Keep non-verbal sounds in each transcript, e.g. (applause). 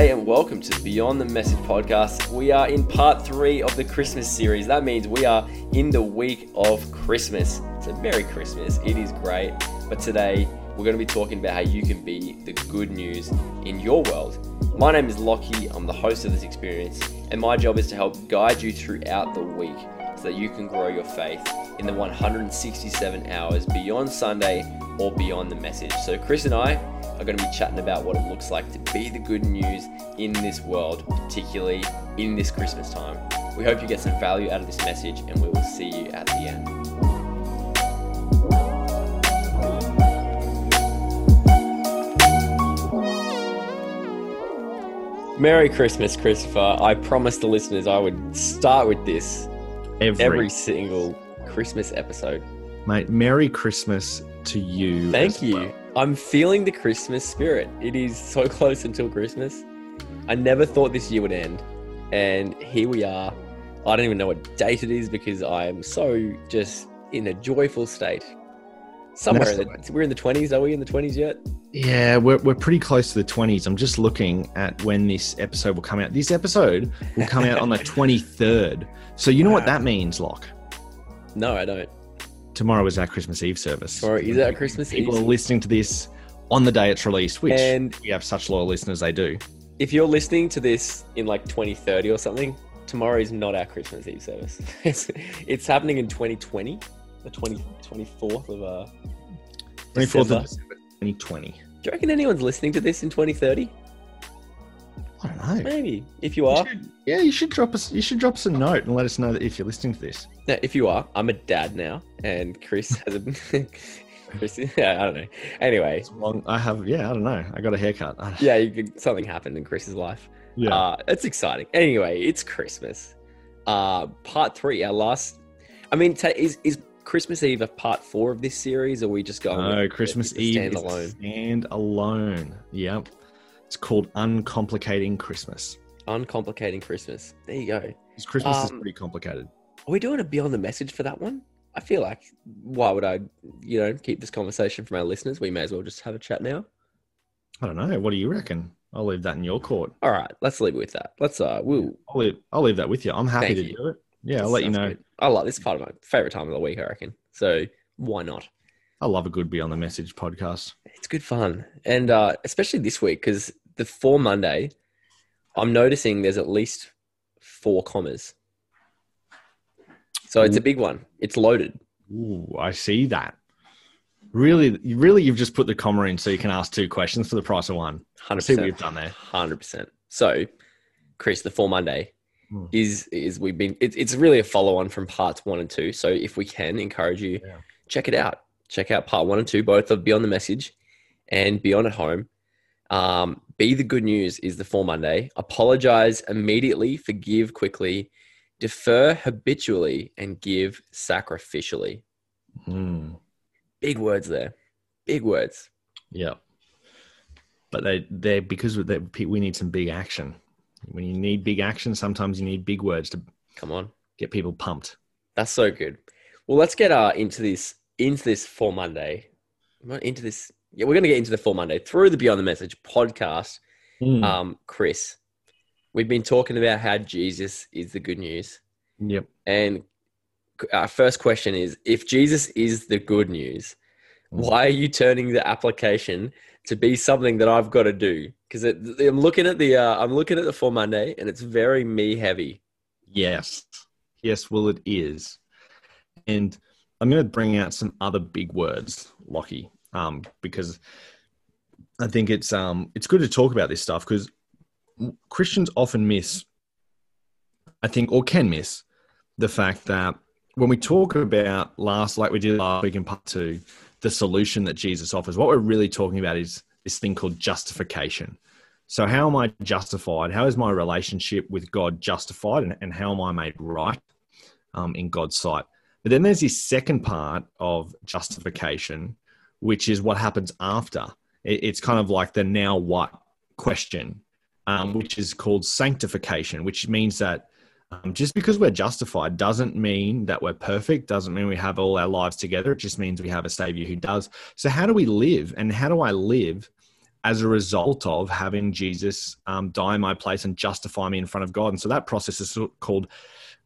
G'day and welcome to Beyond the Message podcast. We are in part three of the Christmas series. That means we are in the week of Christmas. So, Merry Christmas. It is great. But today, we're going to be talking about how you can be the good news in your world. My name is Lockie. I'm the host of this experience, and my job is to help guide you throughout the week so that you can grow your faith in the 167 hours beyond Sunday or beyond the message. So, Chris and I are going to be chatting about what it looks like to be the good news in this world, particularly in this Christmas time. We hope you get some value out of this message, and we will see you at the end. Merry Christmas, Christopher. I promised the listeners I would start with this every, every single Christmas episode. mate. Merry Christmas to you. Thank you. well. I'm feeling the Christmas spirit. It is so (laughs) close until Christmas. I never thought this year would end. And here we are. I don't even know what date it is because I am so just in a joyful state. Somewhere in the, we're in the 20s. Are we in the 20s yet? Yeah, we're, we're pretty close to the 20s. I'm just looking at when this episode will come out. This episode will come out on the (laughs) 23rd. So you know what that means, Locke? No, I don't. Tomorrow is our Christmas Eve service. Or is that Christmas Eve? People are listening to this on the day it's released, which And we have such loyal listeners, they do. if you're listening to this in like 2030 or something, tomorrow is not our Christmas Eve service. (laughs) It's, it's happening in 2020, the 20, 24th of uh, 24th December. of December 2020. Do you reckon anyone's listening to this in 2030? I don't know. Maybe. If you You are, should- yeah, you should drop us. You should drop us a note and let us know that if you're listening to this. no, if you are, I'm a dad now, and Chris (laughs) has a. (laughs) Chris, (laughs) yeah, I don't know. Anyway, long. I have. Yeah, I don't know. I got a haircut. Yeah, you could, something happened in Chris's life. yeah. Uh, it's exciting. Anyway, it's Christmas. Uh, part three, our last. I mean, ta is is Christmas Eve a part four of this series, or are we just going? No, Christmas Eve standalone? stand alone. Yep. It's called Uncomplicating Christmas. Uncomplicating Christmas. There you go. Because Christmas is Um, pretty complicated. Are we doing a beyond the message for that one? I feel like why would I, you know, keep this conversation from our listeners? We may as well just have a chat now. I don't know. What do you reckon? I'll leave that in your court. All right, let's leave it with that. Let's uh, we'll. I'll leave, I'll leave that with you. I'm happy to you. do it. Yeah, I'll let you know. good. I like this part of my favorite time of the week. I reckon. So why not? I love a good Beyond the Message podcast. It's good fun, and uh, especially this week because the for Monday, I'm noticing there's at least four commas. So it's a big one. It's loaded. Ooh, I see that. Really, really, you've just put the comma in so you can ask two questions for the price of one. Hundred see what percent. you've done there. Hundred percent. So, Chris, the four Monday Hmm. is is we've been. It, it's really a follow on from parts one and two. So if we can encourage you, Yeah. check it out. Check out part one and two, both of Beyond the Message and Beyond at Home. Um, be the good news is the for Monday. Apologize immediately, forgive quickly, defer habitually, and give sacrificially. Hmm. Big words there. Big words. Yeah. But they they because they, we need some big action. When you need big action, sometimes you need big words to Come on. get people pumped. That's so good. Well, let's get uh, into this into this for Monday. Not Into this, yeah, we're going to get into the for Monday through the Beyond the Message podcast. Hmm. Um, Chris, we've been talking about how Jesus is the good news, yep. and our first question is: If Jesus is the good news, Mm. why are you turning the application to be something that I've got to do? Because I'm looking at the uh, I'm looking at the for Monday, and it's very me heavy. Yes. Yes, well, it is. And I'm going to bring out some other big words, Lockie, um, because I think it's um, it's good to talk about this stuff because Christians often miss, I think, or can miss the fact that when we talk about last, like we did last week in part two, the solution that Jesus offers, what we're really talking about is this thing called justification. So, how am I justified? How is my relationship with God justified? And, and how am I made right um, in God's sight? But then there's this second part of justification, which is what happens after. It's kind of like the now what question, um, which is called sanctification, which means that um, just because we're justified doesn't mean that we're perfect, doesn't mean we have all our lives together. It just means we have a Savior who does. So, how do we live? And how do I live as a result of having Jesus um, die in my place and justify me in front of God. And so that process is called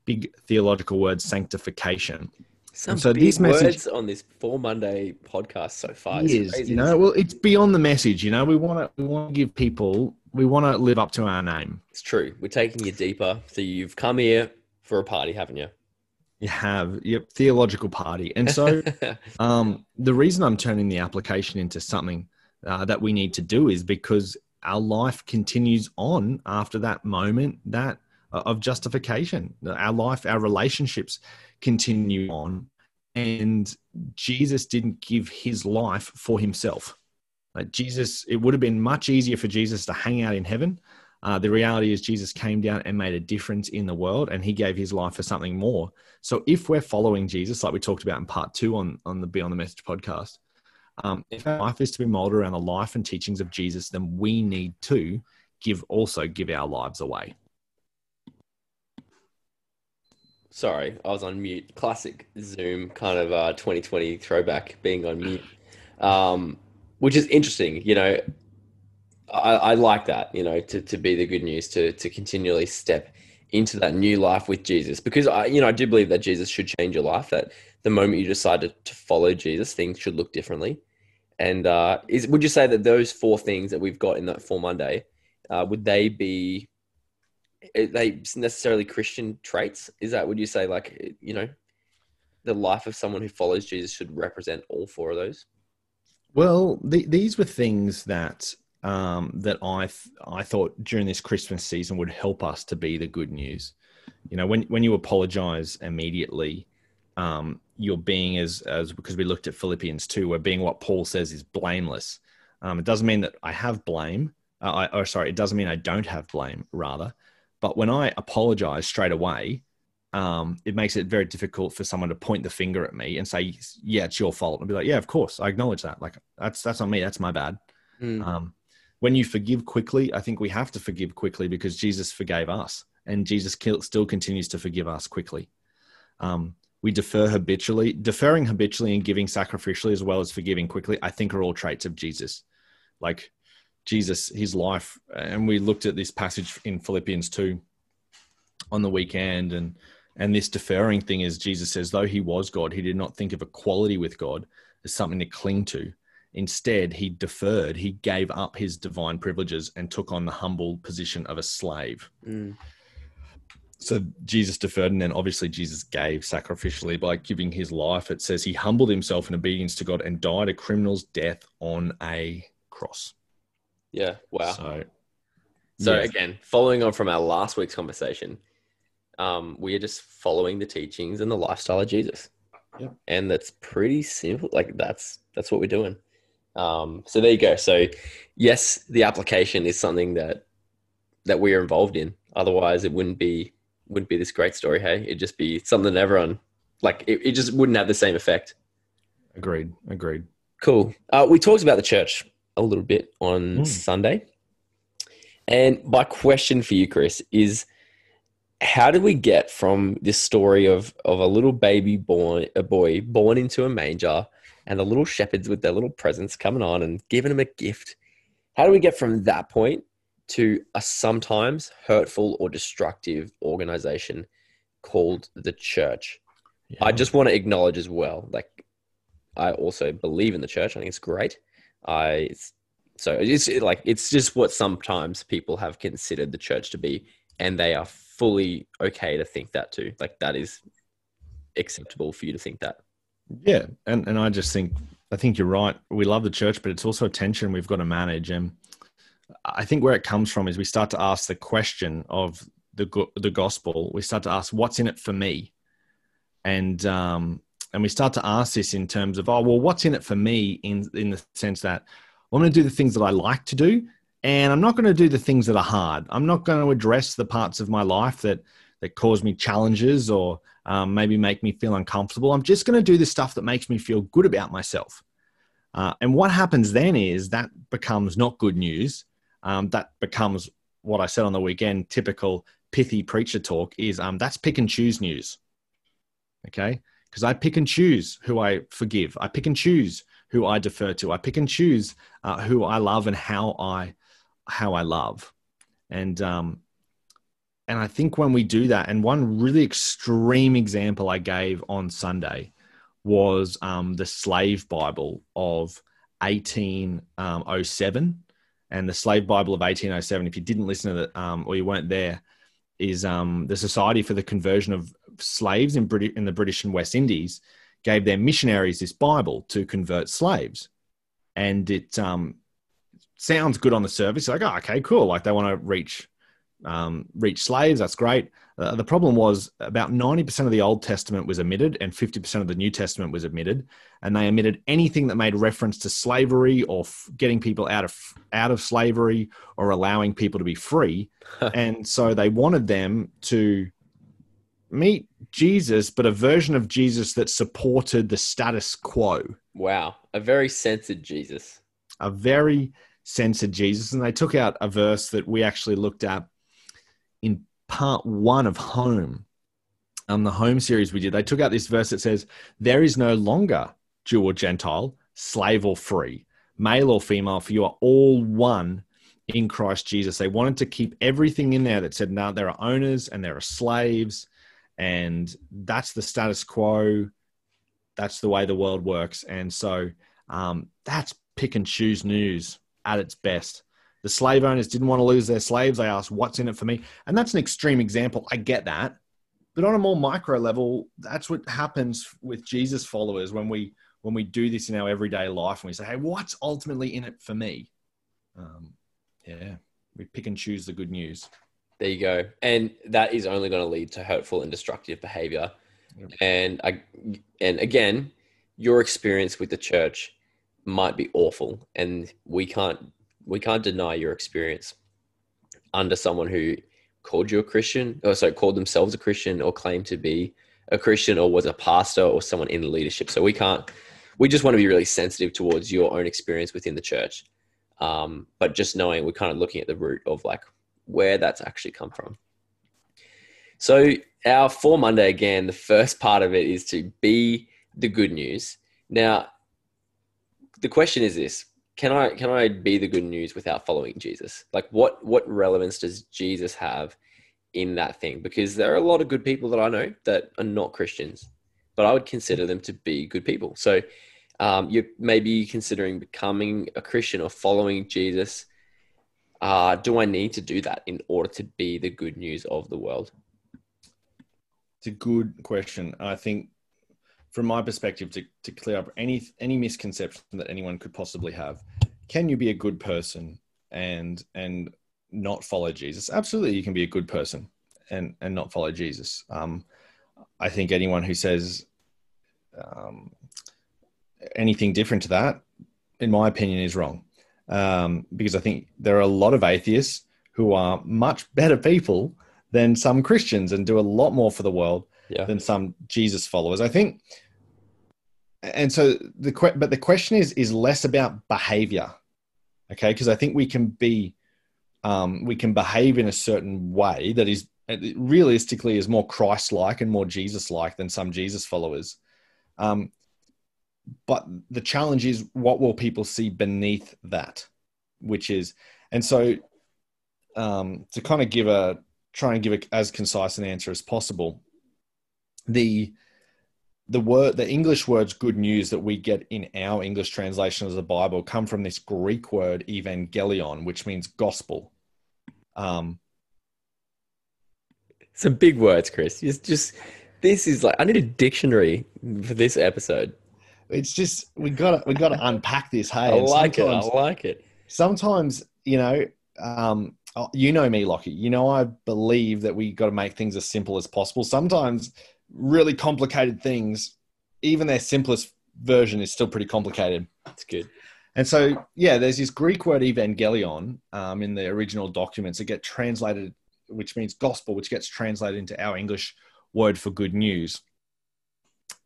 big theological word sanctification. Some so these words on this Four Monday podcast so far is, crazy. you know, well, it's beyond the message. You know, we want to we want to give people we want to live up to our name. It's true. We're taking you deeper. So you've come here for a party, haven't you? You have, yep, theological party. And so (laughs) um, the reason I'm turning the application into something uh, that we need to do is because our life continues on after that moment that of justification. Our life, our relationships continue on, and Jesus didn't give his life for himself. Like Jesus, it would have been much easier for Jesus to hang out in heaven. Uh, the reality is, Jesus came down and made a difference in the world, and he gave his life for something more. So, if we're following Jesus, like we talked about in part two on, on the Beyond the Message podcast, um, if our life is to be molded around the life and teachings of Jesus, then we need to give also give our lives away. Sorry, I was on mute. Classic Zoom kind of uh, 2020 throwback, being on mute, um, which is interesting. You know, I, I like that. You know, to, to be the good news, to to continually step into that new life with Jesus, because I, you know, I do believe that Jesus should change your life. That the moment you decide to, to follow Jesus, things should look differently. And uh, is would you say that those four things that we've got in that four Monday, uh, would they be are they necessarily Christian traits? Is that would you say like you know, the life of someone who follows Jesus should represent all four of those? Well, the, these were things that um, that I th- I thought during this Christmas season would help us to be the good news. You know, when when you apologize immediately, um, you're being as as because we looked at Philippians two, where being what Paul says is blameless. Um, it doesn't mean that I have blame. Uh, I, or sorry, it doesn't mean I don't have blame. Rather, but when I apologize straight away, um, it makes it very difficult for someone to point the finger at me and say, "Yeah, it's your fault." And be like, "Yeah, of course, I acknowledge that. Like that's that's on me. That's my bad." Mm. Um, when you forgive quickly, I think we have to forgive quickly because Jesus forgave us, and Jesus still continues to forgive us quickly. Um, we defer habitually, deferring habitually and giving sacrificially as well as forgiving quickly, I think are all traits of Jesus. Like Jesus, his life, and we looked at this passage in Philippians 2 on the weekend and and this deferring thing is Jesus says, though he was God, he did not think of equality with God as something to cling to. Instead, he deferred, he gave up his divine privileges and took on the humble position of a slave. Mm so Jesus deferred, and then obviously Jesus gave sacrificially by giving his life. It says he humbled himself in obedience to God and died a criminal's death on a cross. Yeah. Wow. So, so yeah. again, following on from our last week's conversation, um, we are just following the teachings and the lifestyle of Jesus. Yeah. And that's pretty simple. Like that's that's what we're doing. Um, so there you go. So yes, the application is something that that we are involved in. Otherwise, it wouldn't be wouldn't be this great story. Hey, it'd just be something that everyone like. It, it just wouldn't have the same effect. Agreed. Agreed. Cool. Uh, we talked about the church a little bit on mm. Sunday, and my question for you, Chris, is how did we get from this story of of a little baby born, a boy born into a manger, and the little shepherds with their little presents coming on and giving him a gift? How do we get from that point to a sometimes hurtful or destructive organization called the church. Yeah. I just want to acknowledge as well, like I also believe in the church. I think it's great. I so it's like it's just what sometimes people have considered the church to be, and they are fully okay to think that too. Like that is acceptable for you to think that. Yeah, and and I just think I think you're right. We love the church, but it's also a tension we've got to manage. And I think where it comes from is we start to ask the question of the the gospel. We start to ask, "What's in it for me?" And um, and we start to ask this in terms of, "Oh, well, what's in it for me?" In in the sense that I'm going to do the things that I like to do, and I'm not going to do the things that are hard. I'm not going to address the parts of my life that that cause me challenges or um, maybe make me feel uncomfortable. I'm just going to do the stuff that makes me feel good about myself. Uh, and what happens then is that becomes not good news um, that becomes what I said on the weekend, typical pithy preacher talk is um, that's pick and choose news. Okay. Because I pick and choose who I forgive. I pick and choose who I defer to. I pick and choose uh, who I love and how I how I love, and um, and I think when we do that, and one really extreme example I gave on Sunday was um, the slave Bible of 1807 and the slave Bible of 1807. If you didn't listen to that um, or you weren't there, is um, the Society for the Conversion of Slaves in, Brit- in the British and West Indies gave their missionaries this Bible to convert slaves. And it um, sounds good on the surface. Like, oh, okay, cool. Like they want to reach um, reach slaves. That's great. Uh, the problem was about 90% of the Old Testament was omitted and 50% of the New Testament was omitted. And they omitted anything that made reference to slavery or f- getting people out of, out of slavery or allowing people to be free. (laughs) and so they wanted them to meet Jesus, but a version of Jesus that supported the status quo. Wow. A very censored Jesus. A very censored Jesus. And they took out a verse that we actually looked at in part one of Home, um, the Home series we did, they took out this verse that says, There is no longer Jew or Gentile, slave or free, male or female, for you are all one in Christ Jesus. They wanted to keep everything in there that said, No, there are owners and there are slaves, and that's the status quo. That's the way the world works. And so um, that's pick and choose news at its best. The slave owners didn't want to lose their slaves. They asked, What's in it for me? And that's an extreme example. I get that. But on a more micro level, that's what happens with Jesus followers when we when we do this in our everyday life and we say, Hey, what's ultimately in it for me? Um, yeah, we pick and choose the good news. There you go. And that is only going to lead to hurtful and destructive behavior. Yep. And I and again, your experience with the church might be awful and we can't we can't deny your experience under someone who called you a Christian, or so called themselves a Christian, or claimed to be a Christian, or was a pastor, or someone in the leadership. So we can't. We just want to be really sensitive towards your own experience within the church, um, but just knowing we're kind of looking at the root of like where that's actually come from. So our for Monday again, the first part of it is to be the good news. Now, the question is this: can I can I be the good news without following Jesus? Like what what relevance does Jesus have in that thing? Because there are a lot of good people that I know that are not Christians, but I would consider them to be good people. So um, you're maybe considering becoming a Christian or following Jesus. Uh, do I need to do that in order to be the good news of the world? It's a good question. I think from my perspective to, to clear up any any misconception that anyone could possibly have can you be a good person and and not follow jesus absolutely you can be a good person and and not follow jesus um, i think anyone who says um, anything different to that in my opinion is wrong um, because i think there are a lot of atheists who are much better people than some christians and do a lot more for the world yeah. than some jesus followers. I think and so the but the question is is less about behavior okay? Because i think we can be um, we can behave in a certain way that is realistically is more christ-like and more jesus-like than some jesus followers. Um, but the challenge is what will people see beneath that? Which is and so um, to kind of give a try and give a, as concise an answer as possible the the word the english words good news that we get in our english translation of the bible come from this greek word evangelion which means gospel. Um some big words chris. It's just this is like i need a dictionary for this episode it's just we gotta we gotta unpack this hey i like it i like it sometimes you know um oh, you know me lockie you know i believe that we got to make things as simple as possible sometimes really complicated things, even their simplest version is still pretty complicated. That's good. And so, yeah, there's this Greek word evangelion um, in the original documents that get translated, which means gospel, which gets translated into our English word for good news.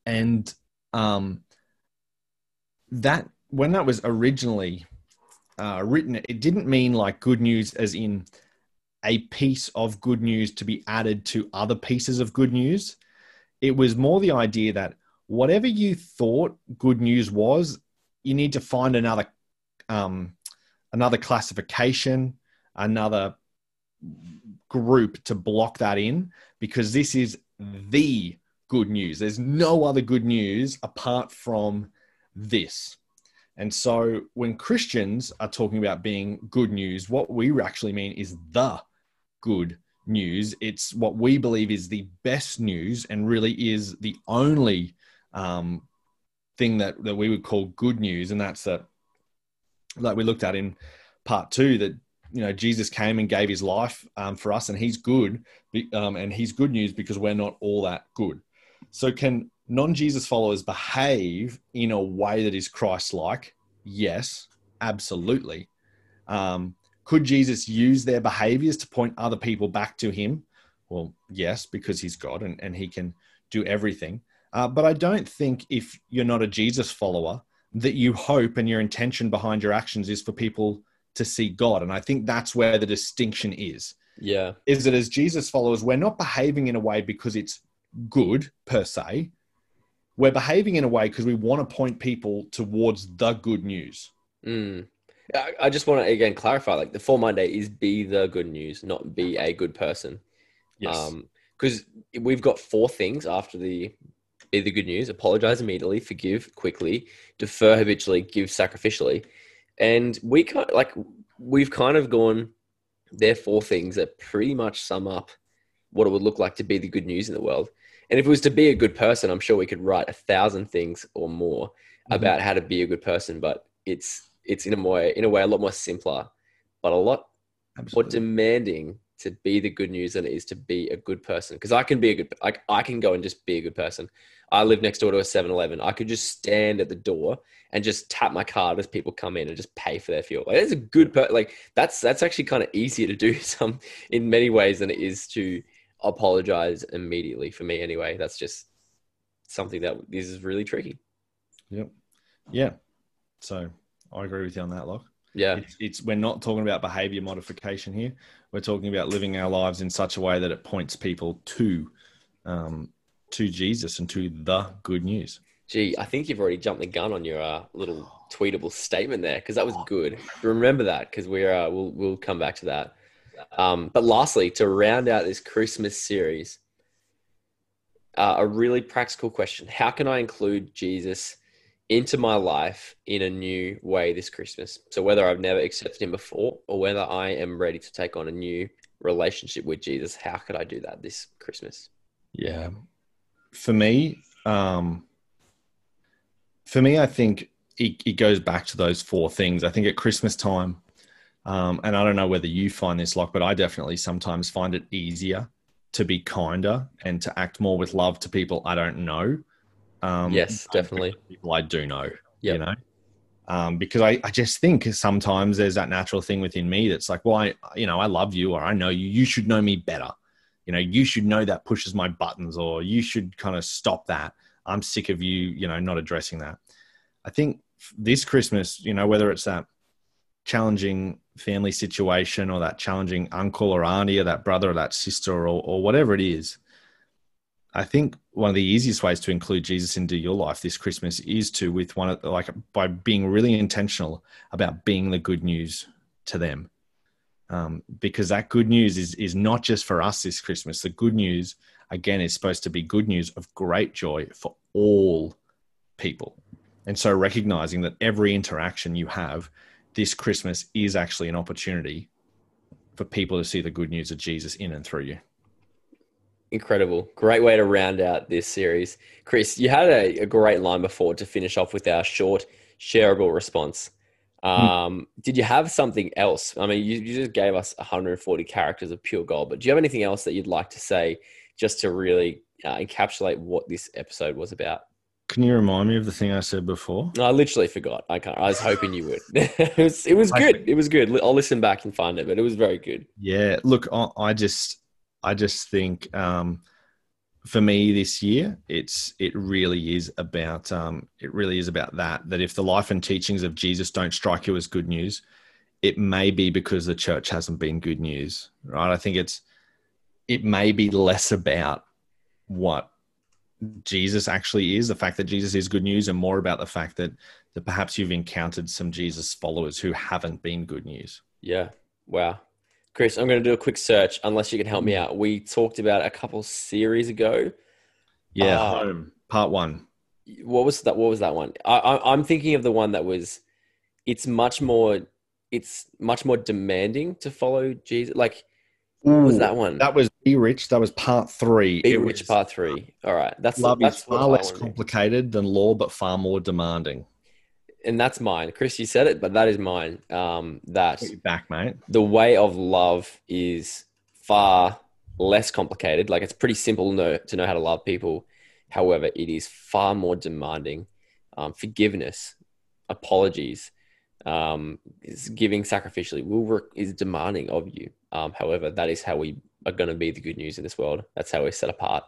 And um, that, when that was originally uh, written, it didn't mean like good news as in a piece of good news to be added to other pieces of good news it was more the idea that whatever you thought good news was, you need to find another um, another classification, another group to block that in because this is the good news. There's no other good news apart from this. And so when Christians are talking about being good news, what we actually mean is the good news. It's what we believe is the best news and really is the only um, thing that, that we would call good news. And that's that, like we looked at in part two, that, you know, Jesus came and gave his life um, for us and he's good. Um, and he's good news because we're not all that good. So can non-Jesus followers behave in a way that is Christ-like? Yes, absolutely. Um, could Jesus use their behaviors to point other people back to him? Well, yes, because he's God and, and he can do everything. Uh, but I don't think if you're not a Jesus follower, that you hope and your intention behind your actions is for people to see God. And I think that's where the distinction is. Yeah. Is that as Jesus followers, we're not behaving in a way because it's good per se. We're behaving in a way because we want to point people towards the good news. Mm. I just want to again clarify like the four Monday is be the good news, not be a good person. Yes. Because um, we've got four things after the be the good news apologize immediately, forgive quickly, defer habitually, give sacrificially. And we kind of, like, we've kind of gone, there are four things that pretty much sum up what it would look like to be the good news in the world. And if it was to be a good person, I'm sure we could write a thousand things or more mm-hmm. about how to be a good person. But it's it's in a way in a way a lot more simpler, but a lot Absolutely. more demanding to be the good news than it is to be a good person. Because I can be a good like I can go and just be a good person. I live next door to a 7-Eleven. I could just stand at the door and just tap my card as people come in and just pay for their fuel. Like that's a good per- like that's that's actually kind of easier to do (laughs) some in many ways than it is to apologize immediately for me anyway. That's just something that this is really tricky. Yep. Yeah. So I agree with you on that, Lock. Yeah. It's, it's, we're not talking about behavior modification here. We're talking about living our lives in such a way that it points people to um, to Jesus and to the good news. Gee, I think you've already jumped the gun on your uh, little tweetable statement there because that was good. Remember that because we're uh, we'll we'll come back to that. Um, but lastly, to round out this Christmas series, uh, a really practical question: How can I include Jesus into my life in a new way this Christmas? So whether I've never accepted Him before, or whether I am ready to take on a new relationship with Jesus, how could I do that this Christmas? Yeah, for me, um, for me, I think it, it goes back to those four things. I think at Christmas time um, and I don't know whether you find this, like, but I definitely sometimes find it easier to be kinder and to act more with love to people I don't know. Um, yes, definitely. People I do know, yep. you know, um, because I, I just think sometimes there's that natural thing within me that's like, well, I, you know, I love you or I know you, you should know me better. You know, you should know that pushes my buttons or you should kind of stop that. I'm sick of you, you know, not addressing that. I think this Christmas, you know, whether it's that challenging family situation or that challenging uncle or auntie or that brother or that sister or, or whatever it is, I think one of the easiest ways to include Jesus into your life this Christmas is to with one of like by being really intentional about being the good news to them. Um, because that good news is is not just for us this Christmas. The good news again is supposed to be good news of great joy for all people. And so recognizing that every interaction you have this Christmas is actually an opportunity for people to see the good news of Jesus in and through you. Incredible. Great way to round out this series. Chris, you had a, a great line before to finish off with our short, shareable response. Hmm. Um. Did you have something else? I mean, you, you just gave us 140 characters of pure gold, but do you have anything else that you'd like to say just to really uh, encapsulate what this episode was about? Can you remind me of the thing I said before? No, I literally forgot. I can't. I was hoping you would. (laughs) it was. It was good. It was good. I'll listen back and find it, but it was very good. Yeah. Look, I just, I just think, um, for me this year, it's it really is about, um, it really is about that. That if the life and teachings of Jesus don't strike you as good news, it may be because the church hasn't been good news, right? I think it's, it may be less about what Jesus actually is, the fact that Jesus is good news, and more about the fact that that perhaps you've encountered some Jesus followers who haven't been good news. Yeah. Wow. Chris, I'm going to do a quick search unless you can help me out. We talked about a couple series ago. Yeah, Uh, home part one. What was that? What was that one? I, I, I'm thinking of the one that was. It's much more. It's much more demanding to follow Jesus. Like, what was that one? That was Be Rich. That was part three. Be It Rich was Part Three. All right, that's Love that's is far less complicated than law, but far more demanding. and that's mine. Chris, you said it, but that is mine. Um, that back, mate. the way of love is far less complicated. Like it's pretty simple to know how to love people. However, it is far more demanding. Um, forgiveness, apologies, um, is giving sacrificially will re- is demanding of you. Um, however, that is how we are going to be the good news in this world. That's how we're set apart.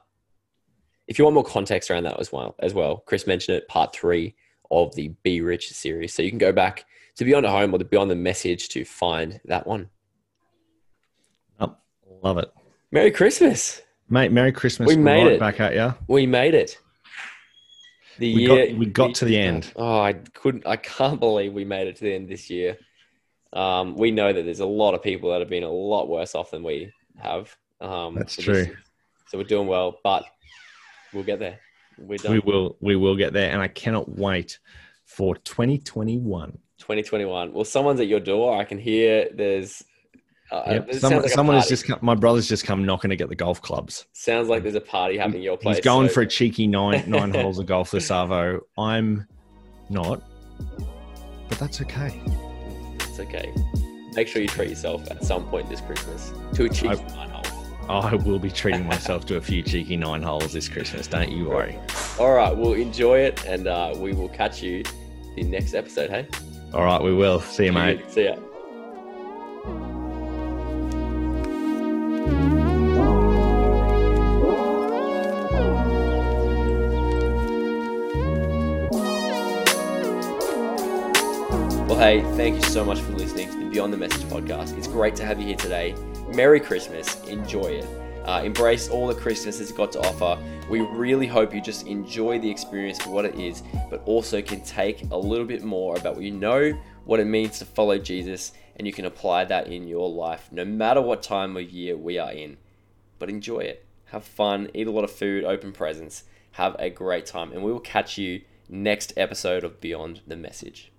If you want more context around that as well, as well, Chris mentioned it, part three of the Be Rich series. So you can go back to Beyond the Home or the Beyond the Message to find that one. Oh, love it. Merry Christmas. Mate, Merry Christmas. We We're made right it. Back at you. We made it. The We year got, we got to the end. Oh, I couldn't I can't believe we made it to the end this year. Um, we know that there's a lot of people that have been a lot worse off than we have. Um, That's so true. this- so we're doing well, but we'll get there. We're done. We will we will get there, and I cannot wait for 2021. 2021. Well, someone's at your door. I can hear there's. Uh, Yep. Someone, like someone has just come, my brother's just come knocking to get the golf clubs. sounds like there's a party happening at your place. He's going so for a cheeky nine nine holes of golf this Arvo. I'm not, but that's okay. Okay. Make sure you treat yourself at some point this Christmas to achieve I- nine holes. I will be treating myself to a few cheeky nine holes this Christmas. Don't you worry. All right, we'll enjoy it, and uh, we will catch you the next episode. Hey, All right, we will. See you, mate. See ya. Hey, thank you so much for listening to the Beyond the Message podcast. It's great to have you here today. Merry Christmas. Enjoy it. Uh, embrace all that Christmas has got to offer. We really hope you just enjoy the experience for what it is, but also can take a little bit more about what you know, what it means to follow Jesus, and you can apply that in your life, no matter what time of year we are in. But enjoy it. Have fun, eat a lot of food, open presents, have a great time, and we will catch you next episode of Beyond the Message.